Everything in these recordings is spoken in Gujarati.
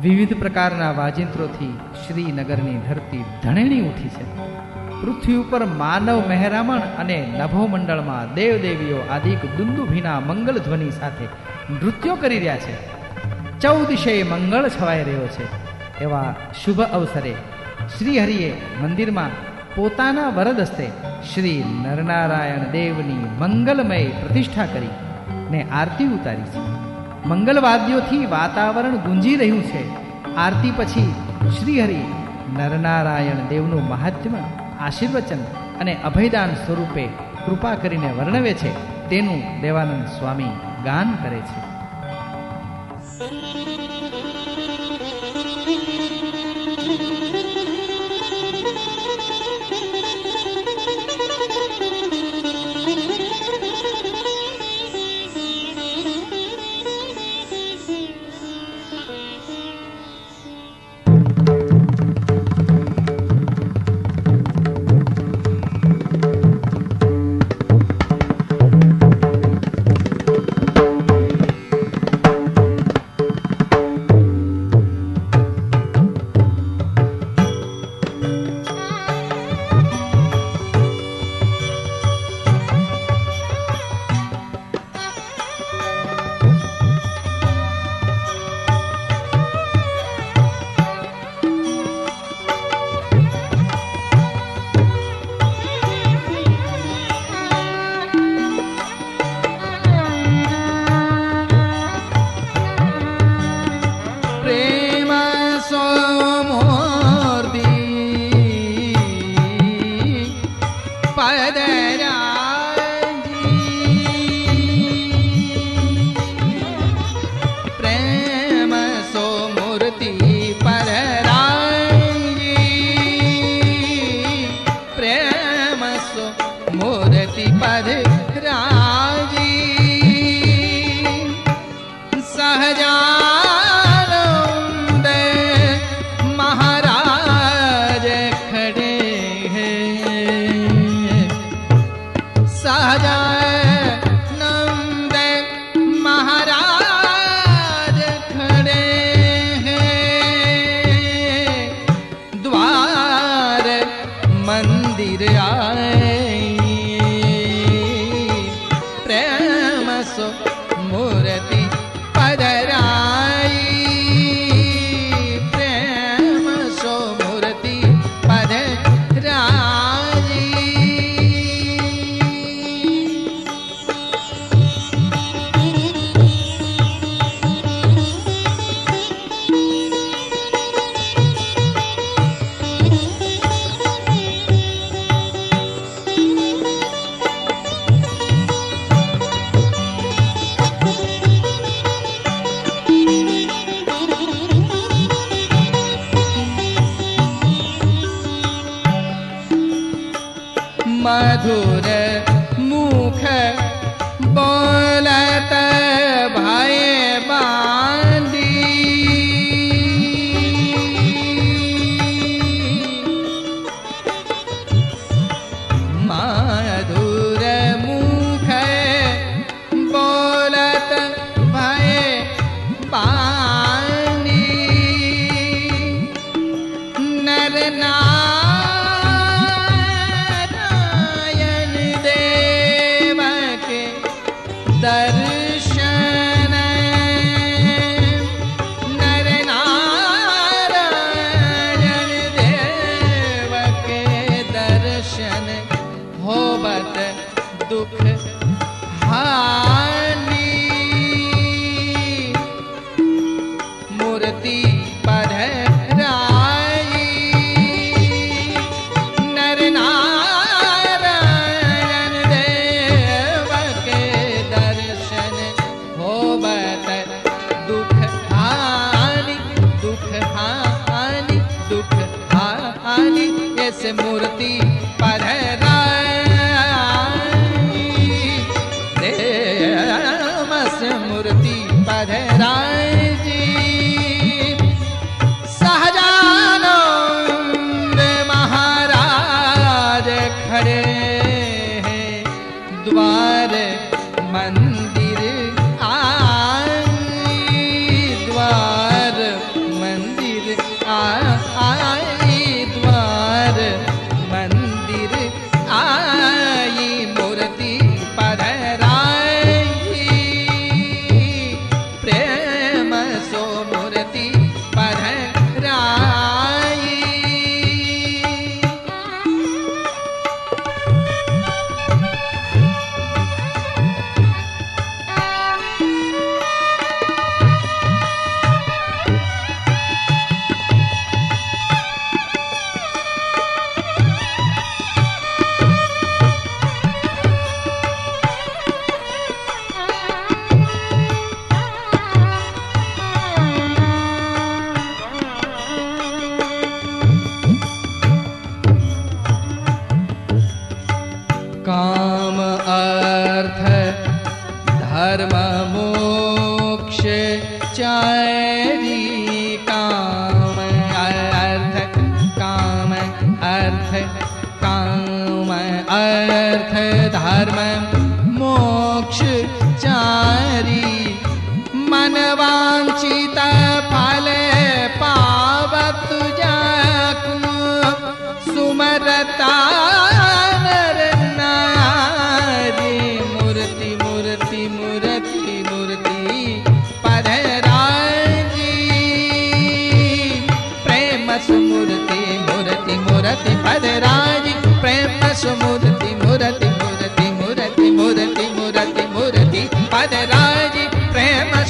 વિવિધ પ્રકારના વાજિંત્રોથી શ્રીનગરની ધરતી ધણેણી ઉઠી છે. પૃથ્વી ઉપર માનવ મહેરામણ અને નભો મંડળમાં દેવદેવીઓ આદિક દુંદુભીના મંગલ ધ્વનિ સાથે નૃત્યો કરી રહ્યા છે. ચૌદશે મંગળ છવાઈ રહ્યો છે. એવા શુભ અવસરે શ્રીહરિએ મંદિરમાં પોતાના વરદ હસ્તે શ્રી નરનારાયણ દેવની મંગલમય પ્રતિષ્ઠા કરી ને આરતી ઉતારી છે. મંગલવાદ્યોથી વાતાવરણ ગુંજી રહ્યું છે. આરતી પછી શ્રીહરિ નરનારાયણ દેવનું મહાત્મ્ય, આશીર્વચન અને અભયદાન સ્વરૂપે કૃપા કરીને વર્ણવે છે. તેનું દેવાનંદ સ્વામી ગાન કરે છે. સોમૂર્તિ પદરાજી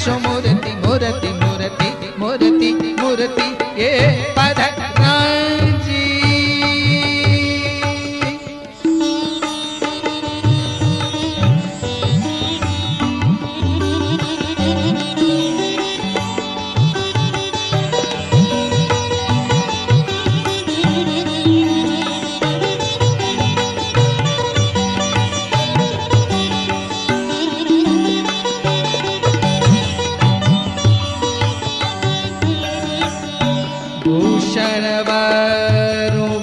somos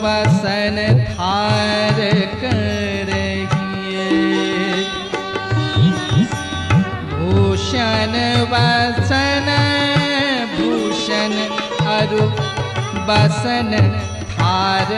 बसन हारहि भूषण वसन भूषण अरु वसन हार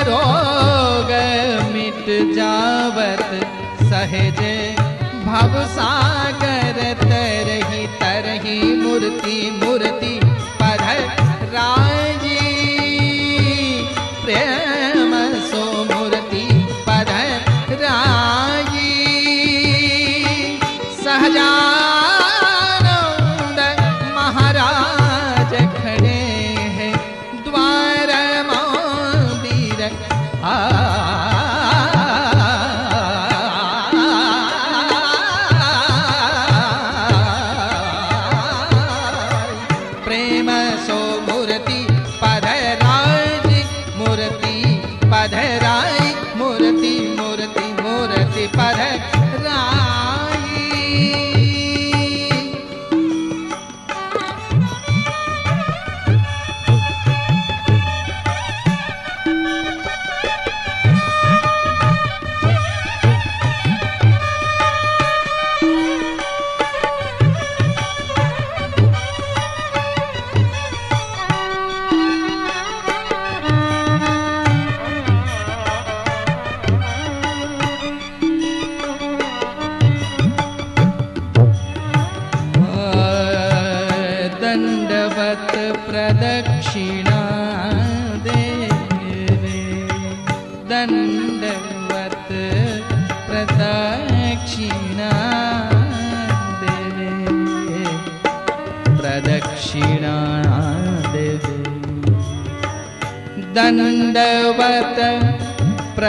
महारोग मिट मित सहजे भगर तर्हि तरहि मूर्ति 啊。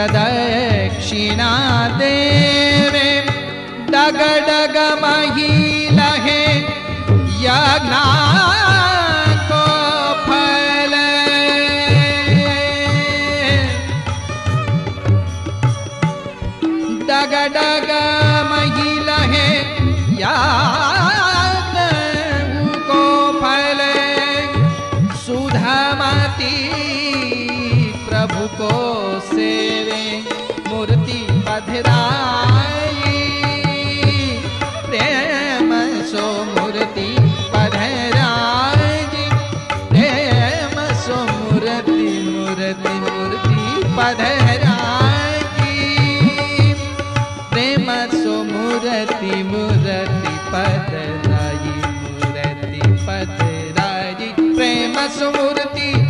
दक्षिणा પથરાજી પ્રેમ સ્મૃતિ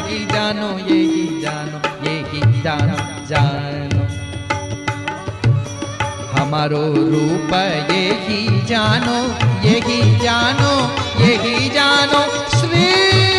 यही जानो यही जानो gitano, जानो जानो हमारो रूप ये ही जानो यही जानो यही जानो श्री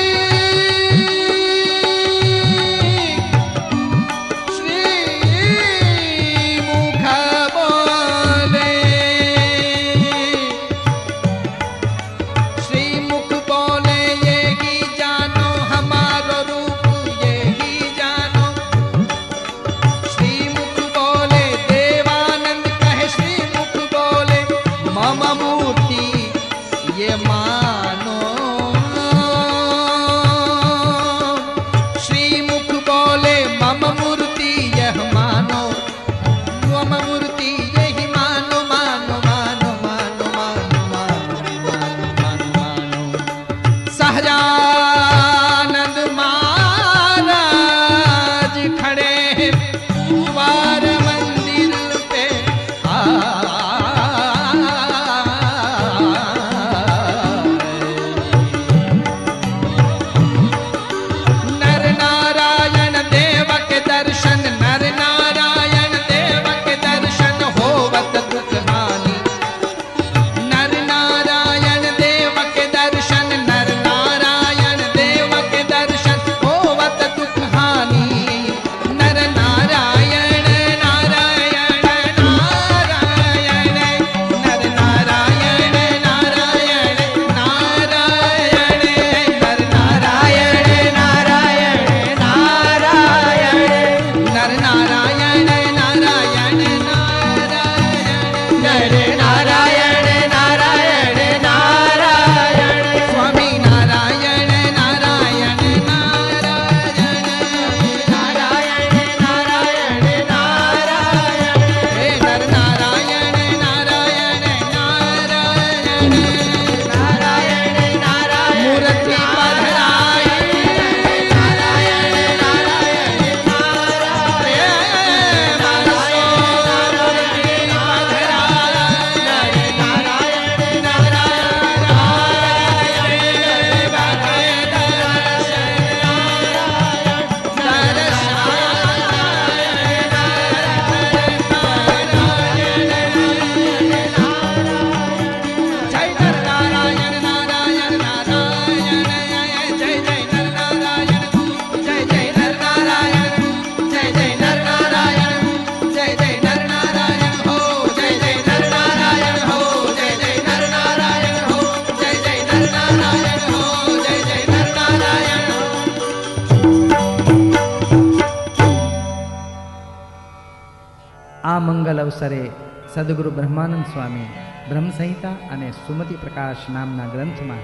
સદગુરુ બ્રહ્માનંદ સ્વામી બ્રહ્મસંહિતા અને સુમતિ પ્રકાશ નામના ગ્રંથમાં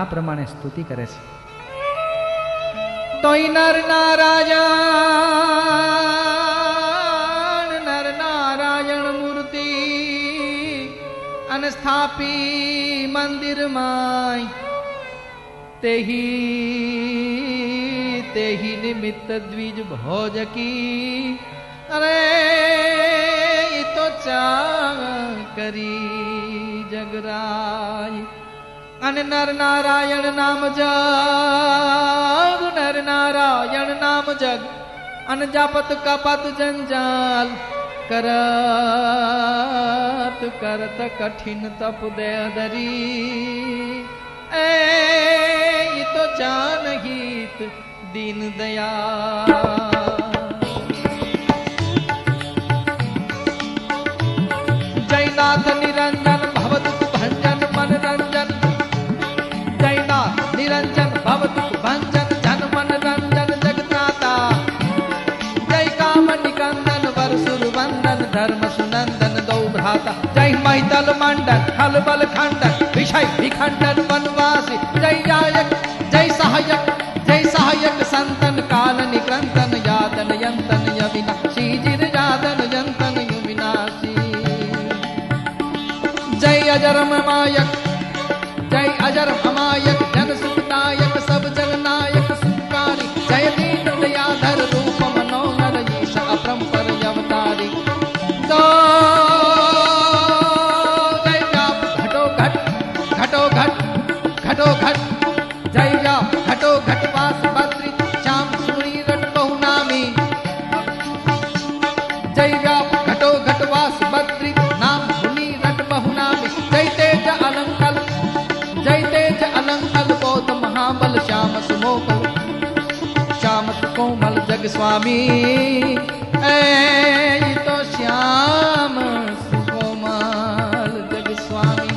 આ પ્રમાણે સ્તુતિ કરે છે. તોય નર નારાયણ નર નારાયણ મૂર્તિ અને સ્થાપી મંદિરમાં તેહી તેહી નિમિત્ત દ્વિજ ભોજકી અરે ઈ તો ચા કરી જગરાય. અને નર નારાયણ નામ જગ, નર નારાયણ નામ જગ. અને જાપત કપત જંજાલ કરત કરત કઠિન તપ દે દરી એ તો જાનહિત દીન દયા ધર્મ સુનંદન દૌ ભ્રાતા જય મહિતલ મંડન ખલબલ ખંડન વિષય વિખંડન વનવાસી। જય જાયક, જય સહાયક જય સહાયક સંતન કાલ નિક્રંતન યાદન યંતન યવિનાશી જીર યાદન યંતન યુવિનાશી જય અજરમ માયક જય અજર અમાયક જન સુખદાયક સબ જગનાયક स्वामी। ऐ तो श्याम सुकोमाल जग स्वामी।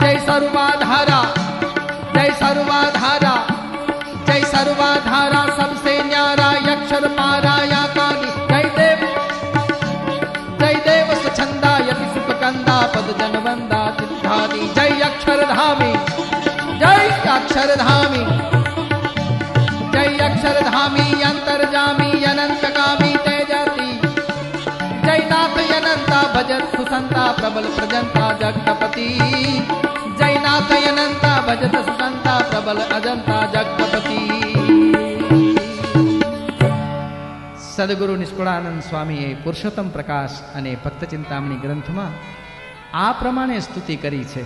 जय सर्वाधारा जय सर्वाधारा जय सर्वाधारा, सबसे न्यारा यक्षर पारा या जय देव जय देव सुछंदा, यति सुपकंदा पद जनवंदा तिधानी जय अक्षर धामी जय अक्षर धामी जय अक्षर धामी अंतर्जामी अनंत कामी तेजती जय नाथ अनंता भजत सुसंता प्रबल प्रजंता जगपति जय नाथ अनंता भजत सुसंता प्रबल अजंता जगपति સદગુરુ નિષ્કુળાનંદ સ્વામીએ પુરુષોત્તમ પ્રકાશ અને ભક્ત ચિંતામણી ગ્રંથમાં આ પ્રમાણે સ્તુતિ કરી છે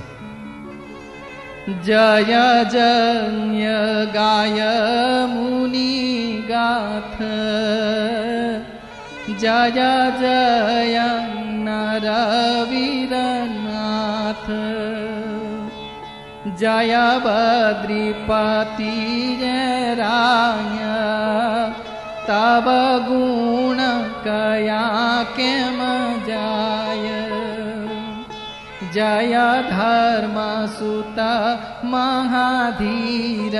जय जन्य गाय मुनि गाथ जय जय नरवीरनाथ। न रवीरनाथ तव गुण कया के जा जया धर्मसुता महाधीर।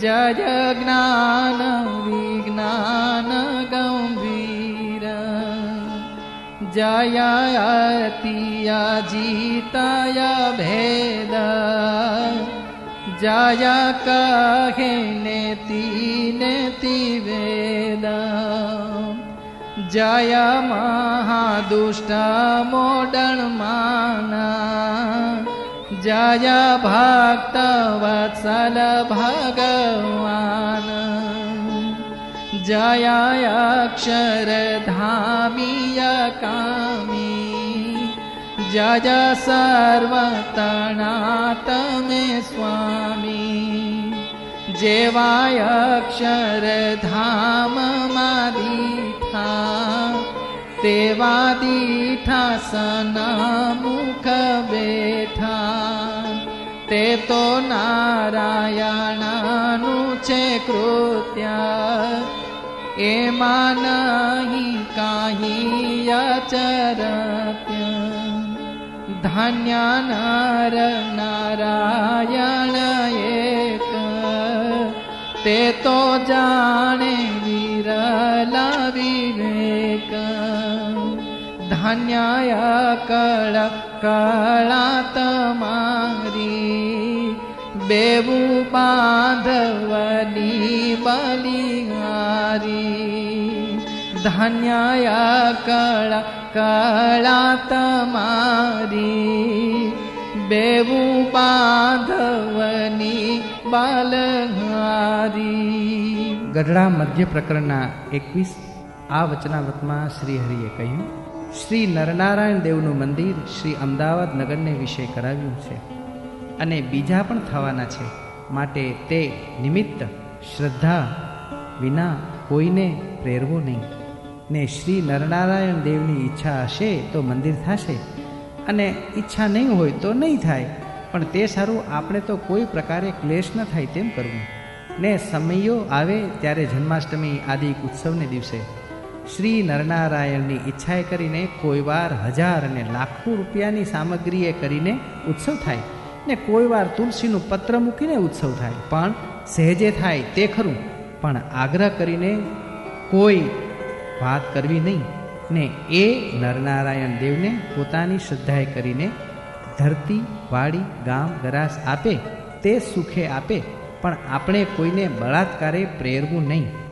जय ज्ञान विज्ञान गम्भीर जया अतीया जीताय भेद। जया कहे नेति नेति नेतिवे જય મહાદુષ્ટ મોડણ માના જય ભક્ત વત્સલ ભગવાન જય અક્ષરધામીય કામી જય સર્વતણા તમે સ્વામી જેવાય અક્ષરધામમાં દીઠા देवादीठा सनामुख बेठा ते तो नारायणानु चे कृत्या। वादिनामुखेथायणानु कुत्याहि काहि तो जाने एरलि ધન્ય કળ કળા તમારી બેવું બાંધવની બલિહારી ધન્ય કળ કળા તમારી બેવું બાંધવની બાલહારી ગઢડા મધ્ય પ્રકરણના એકવીસ આ વચનાવતમાં શ્રી હરિએ કહ્યું શ્રી નરનારાયણ દેવનું મંદિર શ્રી અમદાવાદ નગરને વિશે કરાવ્યું છે. અને બીજા પણ થવાના છે. માટે તે નિમિત્ત શ્રદ્ધા વિના કોઈને પ્રેરવો નહીં. ને શ્રી નરનારાયણ દેવની ઈચ્છા હશે તો મંદિર થશે. અને ઈચ્છા નહીં હોય તો નહીં થાય. પણ તે સારું આપણે તો કોઈ પ્રકારે ક્લેશ ન થાય તેમ કરવું. ને સમયો આવે ત્યારે જન્માષ્ટમી આદિ ઉત્સવને દિવસે શ્રી નરનારાયણની ઈચ્છાએ કરીને કોઈ વાર હજાર અને લાખો રૂપિયાની સામગ્રીએ કરીને ઉત્સવ થાય ને કોઈ વાર તુલસીનું પત્ર મૂકીને ઉત્સવ થાય. પણ સહેજે થાય તે ખરું, પણ આગ્રહ કરીને કોઈ વાત કરવી નહીં ને એ નરનારાયણ દેવને પોતાની શ્રદ્ધાએ કરીને ધરતી, વાડી, ગામ, ગરાસ આપે, તે સુખે આપે, પણ આપણે કોઈને બળાત્કારે પ્રેરવું નહીં.